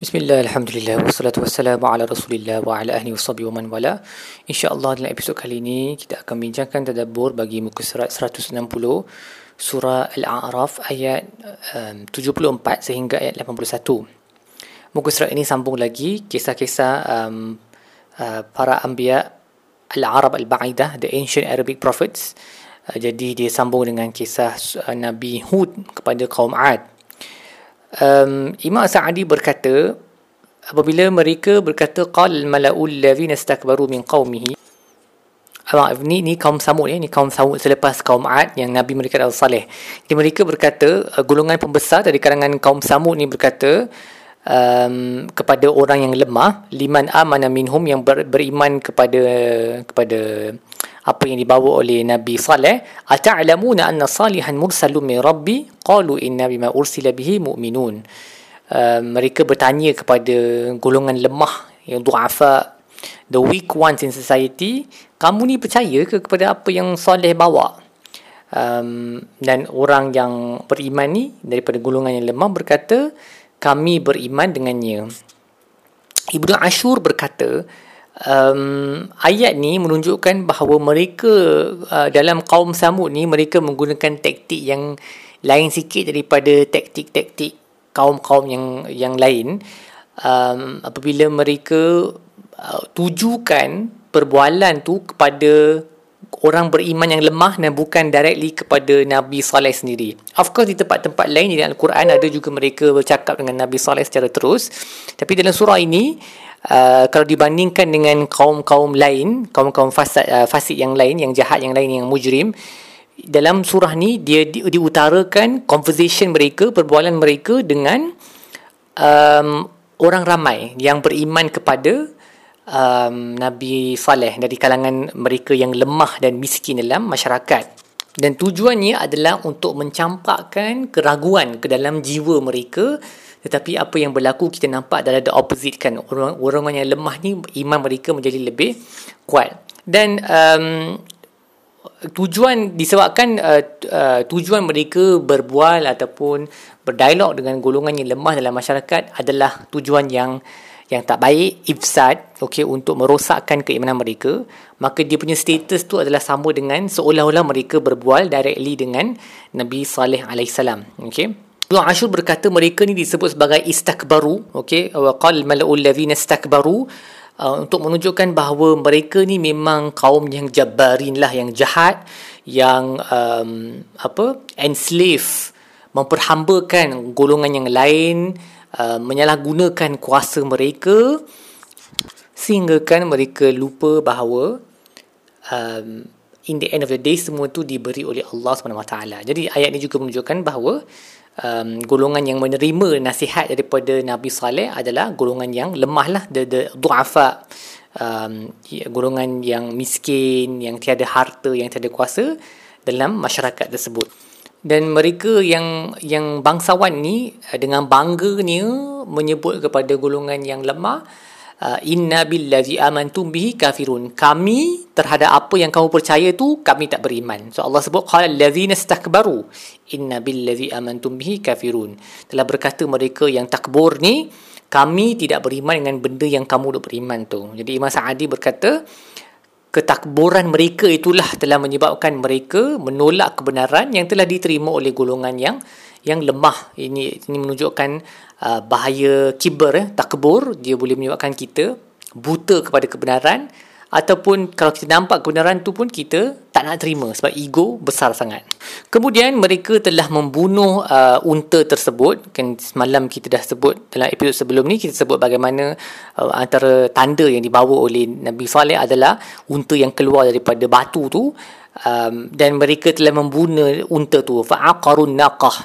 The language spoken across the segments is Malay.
Bismillah, Alhamdulillah, wassalatu wassalamu ala rasulillah wa ala ahli wassabi wa man wala. InsyaAllah dalam episod kali ini kita akan bincangkan tadabur bagi muka surat 160 Surah Al-A'raf ayat um, 74 sehingga ayat 81 Muka surat ini sambung lagi kisah-kisah um, uh, para anbiya Al-Arab Al-Ba'idah, the ancient Arabic prophets. Uh, Jadi dia sambung dengan kisah uh, Nabi Hud kepada kaum Ad um, Imam Sa'adi berkata apabila mereka berkata qal malaul ladzina istakbaru min qaumihi ni, ni kaum Samud ya, ni kaum Samud selepas kaum Ad yang Nabi mereka adalah Saleh. Jadi mereka berkata, uh, golongan pembesar dari kalangan kaum Samud ni berkata um, kepada orang yang lemah, liman amana minhum yang ber, beriman kepada kepada apa yang dibawa oleh Nabi Saleh? Ata'lamuna anna salihan mursalun min rabbi? Qalu inna bima ursila bihi mu'minun. Uh, mereka bertanya kepada golongan lemah yang duafa the weak ones in society kamu ni percaya ke kepada apa yang Saleh bawa? Um, dan orang yang beriman ni daripada golongan yang lemah berkata kami beriman dengannya. Ibnu Ashur berkata um, ayat ni menunjukkan bahawa mereka uh, dalam kaum Samud ni mereka menggunakan taktik yang lain sikit daripada taktik-taktik kaum-kaum yang yang lain um, apabila mereka uh, tujukan perbualan tu kepada orang beriman yang lemah dan bukan directly kepada Nabi Saleh sendiri. Of course di tempat-tempat lain di Al-Quran ada juga mereka bercakap dengan Nabi Saleh secara terus. Tapi dalam surah ini uh, kalau dibandingkan dengan kaum-kaum lain, kaum-kaum fasik, uh, fasik yang lain, yang jahat yang lain, yang mujrim, dalam surah ni dia di, diutarakan conversation mereka, perbualan mereka dengan um, orang ramai yang beriman kepada um, Nabi Saleh dari kalangan mereka yang lemah dan miskin dalam masyarakat. Dan tujuannya adalah untuk mencampakkan keraguan ke dalam jiwa mereka tetapi apa yang berlaku kita nampak adalah the opposite kan. Orang-orang yang lemah ni iman mereka menjadi lebih kuat. Dan um, tujuan disebabkan uh, uh, tujuan mereka berbual ataupun berdialog dengan golongan yang lemah dalam masyarakat adalah tujuan yang yang tak baik ifsad okey untuk merosakkan keimanan mereka maka dia punya status tu adalah sama dengan seolah-olah mereka berbual directly dengan Nabi Saleh alaihissalam okey Ibn Ashur berkata mereka ni disebut sebagai istakbaru okey? Wa qal mala'ul ladzina istakbaru uh, untuk menunjukkan bahawa mereka ni memang kaum yang jabarin lah yang jahat yang um, apa enslave memperhambakan golongan yang lain uh, menyalahgunakan kuasa mereka sehingga kan mereka lupa bahawa um, in the end of the day semua tu diberi oleh Allah SWT. Jadi ayat ini juga menunjukkan bahawa um, golongan yang menerima nasihat daripada Nabi Saleh adalah golongan yang lemah lah the, the du'afa um, golongan yang miskin yang tiada harta yang tiada kuasa dalam masyarakat tersebut dan mereka yang yang bangsawan ni dengan bangganya menyebut kepada golongan yang lemah uh, inna billazi amantum bihi kafirun. Kami terhadap apa yang kamu percaya tu kami tak beriman. So Allah sebut qala allazina istakbaru inna billazi amantum bihi kafirun. Telah berkata mereka yang takbur ni kami tidak beriman dengan benda yang kamu dah beriman tu. Jadi Imam Sa'adi berkata ketakburan mereka itulah telah menyebabkan mereka menolak kebenaran yang telah diterima oleh golongan yang yang lemah. Ini ini menunjukkan uh, bahaya kiber eh, takbur. Dia boleh menyebabkan kita buta kepada kebenaran ataupun kalau kita nampak kebenaran tu pun kita tak nak terima sebab ego besar sangat. Kemudian mereka telah membunuh uh, unta tersebut. Kan semalam kita dah sebut dalam episod sebelum ni kita sebut bagaimana uh, antara tanda yang dibawa oleh Nabi Saleh adalah unta yang keluar daripada batu tu um, dan mereka telah membunuh unta tu fa'aqarun naqah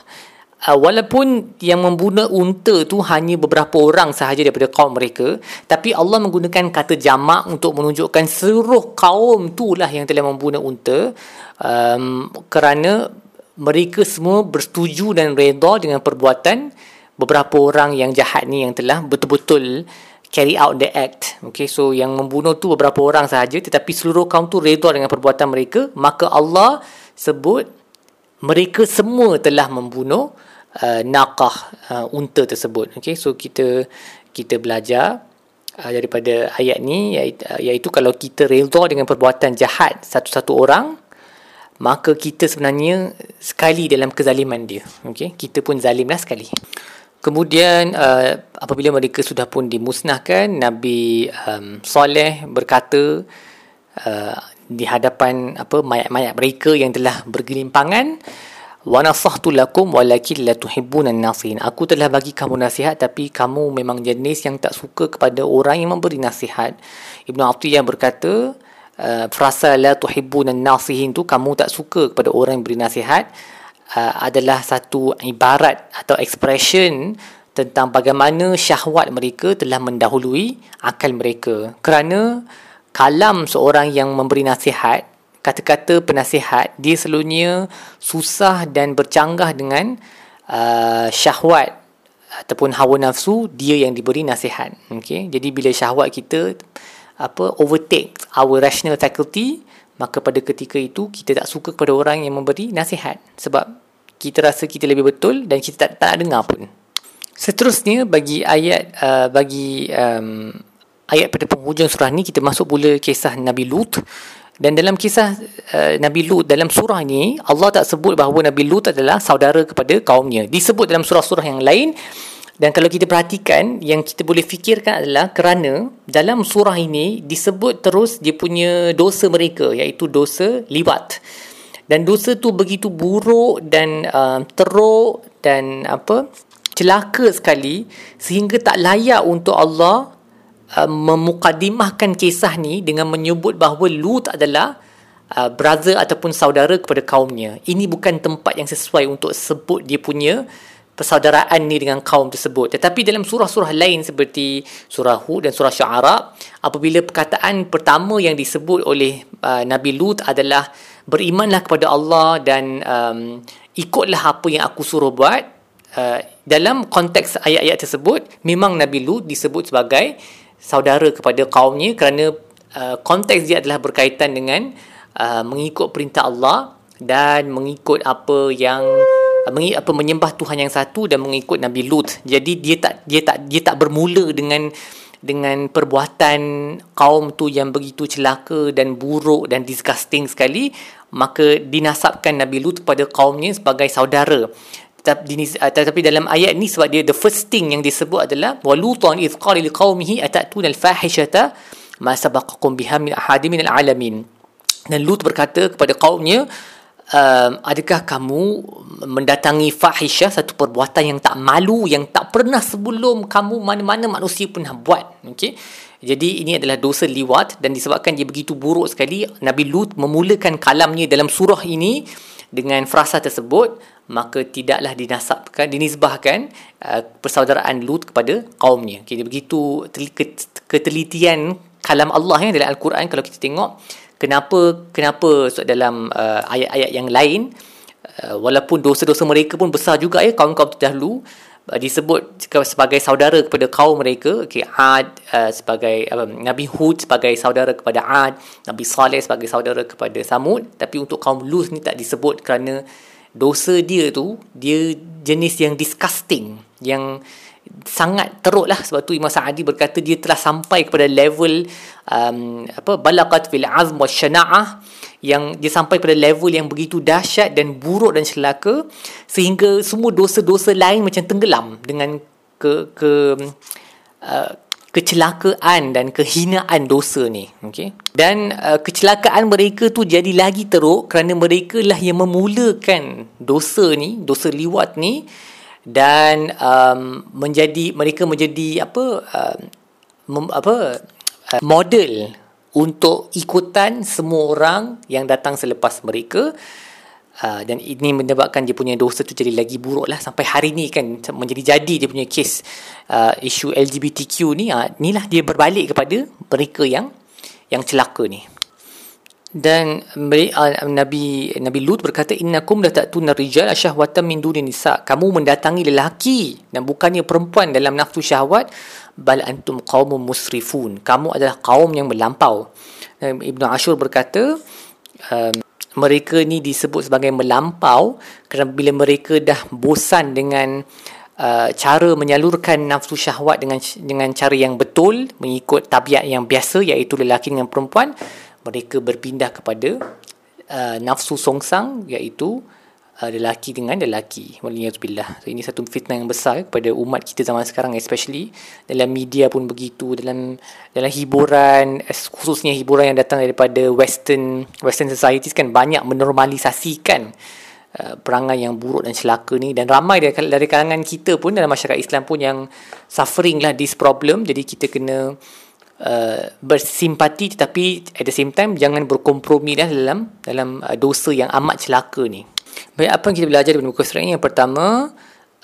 uh, walaupun yang membunuh unta tu hanya beberapa orang sahaja daripada kaum mereka tapi Allah menggunakan kata jamak untuk menunjukkan seluruh kaum tu lah yang telah membunuh unta um, kerana mereka semua bersetuju dan reda dengan perbuatan beberapa orang yang jahat ni yang telah betul-betul carry out the act. Okay, so yang membunuh tu beberapa orang sahaja tetapi seluruh kaum tu reda dengan perbuatan mereka, maka Allah sebut mereka semua telah membunuh uh, naqah uh, unta tersebut. Okey so kita kita belajar uh, daripada ayat ni iaitu, uh, iaitu kalau kita redha dengan perbuatan jahat satu-satu orang maka kita sebenarnya sekali dalam kezaliman dia. Okey kita pun zalimlah sekali. Kemudian uh, apabila mereka sudah pun dimusnahkan nabi um, soleh berkata uh, di hadapan apa mayat-mayat mereka yang telah bergelimpangan wa nasahtu lakum walakin la tuhibbuna an-nasihin. Aku telah bagi kamu nasihat tapi kamu memang jenis yang tak suka kepada orang yang memberi nasihat. Ibnu Atiyah berkata uh, frasa la tuhibbuna an-nasihin tu kamu tak suka kepada orang yang beri nasihat uh, adalah satu ibarat atau expression tentang bagaimana syahwat mereka telah mendahului akal mereka. Kerana kalam seorang yang memberi nasihat kata-kata penasihat dia selalunya susah dan bercanggah dengan uh, syahwat ataupun hawa nafsu dia yang diberi nasihat. Okey jadi bila syahwat kita apa overtake our rational faculty maka pada ketika itu kita tak suka kepada orang yang memberi nasihat sebab kita rasa kita lebih betul dan kita tak tak dengar pun. Seterusnya bagi ayat uh, bagi um, ayat pada penghujung surah ni kita masuk pula kisah Nabi Lut dan dalam kisah uh, Nabi Lut dalam surah ini Allah tak sebut bahawa Nabi Lut adalah saudara kepada kaumnya. Disebut dalam surah-surah yang lain dan kalau kita perhatikan yang kita boleh fikirkan adalah kerana dalam surah ini disebut terus dia punya dosa mereka iaitu dosa liwat. Dan dosa tu begitu buruk dan uh, teruk dan apa celaka sekali sehingga tak layak untuk Allah uh, memukadimahkan kisah ni dengan menyebut bahawa Lut adalah uh, brother ataupun saudara kepada kaumnya. Ini bukan tempat yang sesuai untuk sebut dia punya persaudaraan ni dengan kaum tersebut. Tetapi dalam surah-surah lain seperti surah Hud dan surah Syu'ara, apabila perkataan pertama yang disebut oleh uh, Nabi Lut adalah berimanlah kepada Allah dan um, ikutlah apa yang aku suruh buat, uh, dalam konteks ayat-ayat tersebut, memang Nabi Lut disebut sebagai saudara kepada kaumnya kerana uh, konteks dia adalah berkaitan dengan uh, mengikut perintah Allah dan mengikut apa yang uh, apa menyembah Tuhan yang satu dan mengikut Nabi Lut. Jadi dia tak dia tak dia tak bermula dengan dengan perbuatan kaum tu yang begitu celaka dan buruk dan disgusting sekali maka dinasabkan Nabi Lut kepada kaumnya sebagai saudara tetapi dalam ayat ni sebab dia the first thing yang disebut adalah walutan idh qala liqaumihi atatuna alfahishata ma sabaqakum biha min ahadin min alalamin. Dan Lut berkata kepada kaumnya um, adakah kamu mendatangi fahisyah satu perbuatan yang tak malu yang tak pernah sebelum kamu mana-mana manusia pernah buat? Okey. Jadi ini adalah dosa liwat dan disebabkan dia begitu buruk sekali. Nabi Lut memulakan kalamnya dalam surah ini dengan frasa tersebut maka tidaklah dinasabkan dinisbahkan uh, persaudaraan Lut kepada kaumnya. Okay, begitu ketelitian kalam Allah yang dalam Al-Quran kalau kita tengok kenapa kenapa so, dalam uh, ayat-ayat yang lain uh, walaupun dosa-dosa mereka pun besar juga ya kaum-kaum terdahulu disebut sebagai saudara kepada kaum mereka. Okay, Ad uh, sebagai uh, Nabi Hud sebagai saudara kepada Ad Nabi Saleh sebagai saudara kepada Samud. Tapi untuk kaum Lut ni tak disebut kerana dosa dia tu dia jenis yang disgusting yang sangat teruk lah sebab tu Imam Sa'adi berkata dia telah sampai kepada level um, apa balaqat fil azm wa syana'ah yang dia sampai pada level yang begitu dahsyat dan buruk dan celaka sehingga semua dosa-dosa lain macam tenggelam dengan ke ke uh, kecelakaan dan kehinaan dosa ni okey? Dan uh, kecelakaan mereka tu jadi lagi teruk kerana mereka lah yang memulakan dosa ni dosa liwat ni dan um, menjadi mereka menjadi apa uh, mem, apa uh, model untuk ikutan semua orang yang datang selepas mereka. Uh, dan ini menyebabkan dia punya dosa tu jadi lagi buruk lah. Sampai hari ni kan menjadi jadi dia punya kes uh, isu LGBTQ ni uh, inilah dia berbalik kepada mereka yang yang celaka ni dan uh, Nabi Nabi Lut berkata innakum la ta'tuna rijal syahwatan min duni nisa. Kamu mendatangi lelaki dan bukannya perempuan dalam nafsu syahwat bal antum qaumun musrifun. Kamu adalah kaum yang melampau. Ibnu Ashur berkata um, mereka ni disebut sebagai melampau kerana bila mereka dah bosan dengan uh, cara menyalurkan nafsu syahwat dengan dengan cara yang betul mengikut tabiat yang biasa iaitu lelaki dengan perempuan mereka berpindah kepada uh, nafsu songsang iaitu uh, lelaki dengan lelaki. Waliyazbillah so ini satu fitnah yang besar kepada umat kita zaman sekarang especially dalam media pun begitu dalam dalam hiburan khususnya hiburan yang datang daripada western western societies kan banyak menormalisasikan Uh, perangai yang buruk dan celaka ni. Dan ramai dari, dari kalangan kita pun dalam masyarakat Islam pun yang suffering lah this problem. Jadi kita kena uh, bersimpati tetapi at the same time jangan berkompromi dah dalam dalam uh, dosa yang amat celaka ni baik apa yang kita belajar dari muka surat ini yang pertama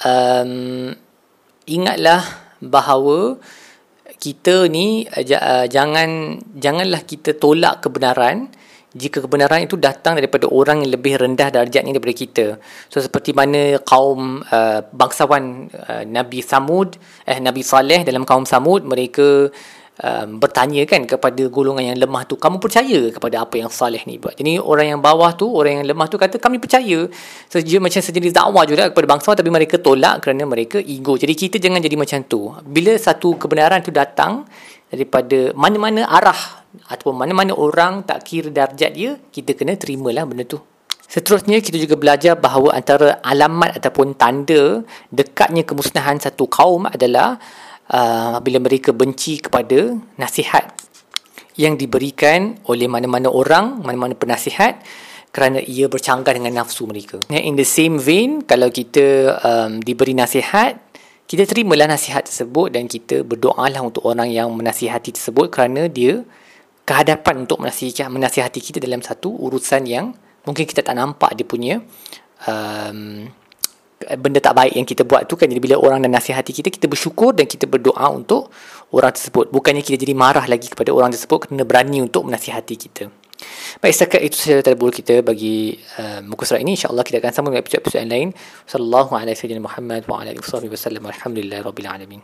um, ingatlah bahawa kita ni uh, jangan janganlah kita tolak kebenaran jika kebenaran itu datang daripada orang yang lebih rendah darjatnya daripada kita. So seperti mana kaum uh, bangsawan uh, Nabi Samud, eh Nabi Saleh dalam kaum Samud mereka uh, bertanya kan kepada golongan yang lemah tu, kamu percaya kepada apa yang Saleh ni buat? Jadi orang yang bawah tu, orang yang lemah tu kata kami percaya. Dia macam sejenis dakwah juga kepada bangsawan tapi mereka tolak kerana mereka ego. Jadi kita jangan jadi macam tu. Bila satu kebenaran tu datang daripada mana-mana arah ataupun mana-mana orang tak kira darjat dia kita kena terimalah benda tu seterusnya kita juga belajar bahawa antara alamat ataupun tanda dekatnya kemusnahan satu kaum adalah uh, bila mereka benci kepada nasihat yang diberikan oleh mana-mana orang mana-mana penasihat kerana ia bercanggah dengan nafsu mereka. In the same vein, kalau kita um, diberi nasihat, kita terimalah nasihat tersebut dan kita berdoalah untuk orang yang menasihati tersebut kerana dia kehadapan untuk menasihati, kita dalam satu urusan yang mungkin kita tak nampak dia punya um, benda tak baik yang kita buat tu kan. Jadi bila orang dan nasihati kita kita bersyukur dan kita berdoa untuk orang tersebut. Bukannya kita jadi marah lagi kepada orang tersebut kerana berani untuk menasihati kita. Baik setakat itu sahaja tadabur kita bagi uh, muka surat ini. insyaAllah kita akan sambung dengan episod-episod yang lain. Sallallahu alaihi wasallam Muhammad wa rabbil alamin